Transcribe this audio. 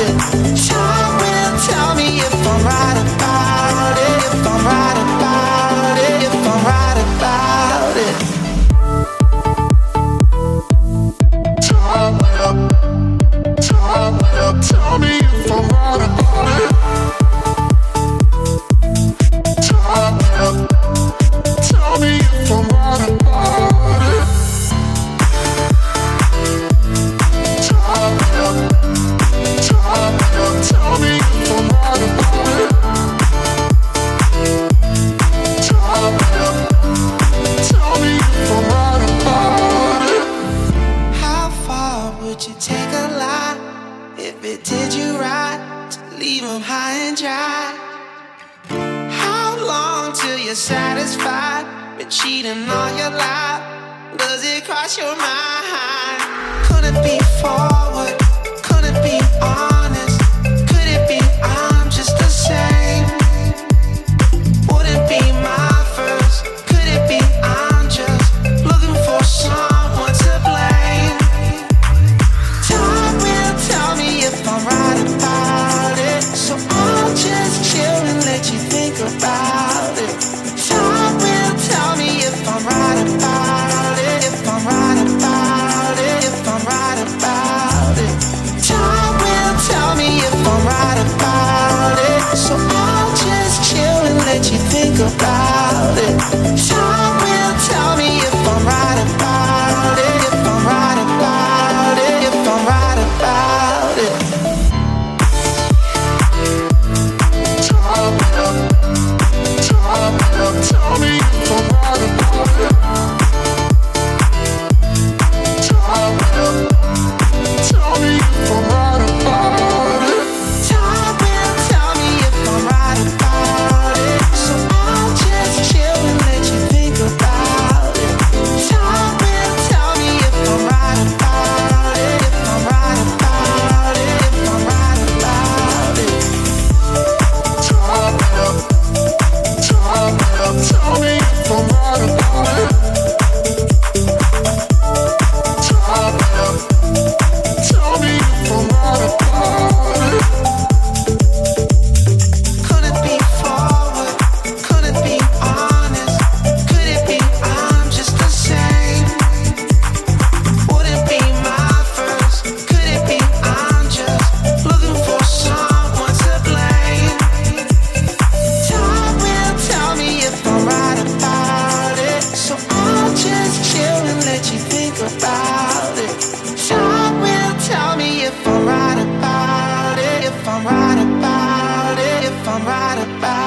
it. Shine. take a lot if it did you right to leave them high and dry. How long till you're satisfied with cheating all your life? Does it cross your mind? Couldn't be forward, couldn't be on. about it. Will tell me if I'm right about it, if I'm right about it, if I'm right about it. right about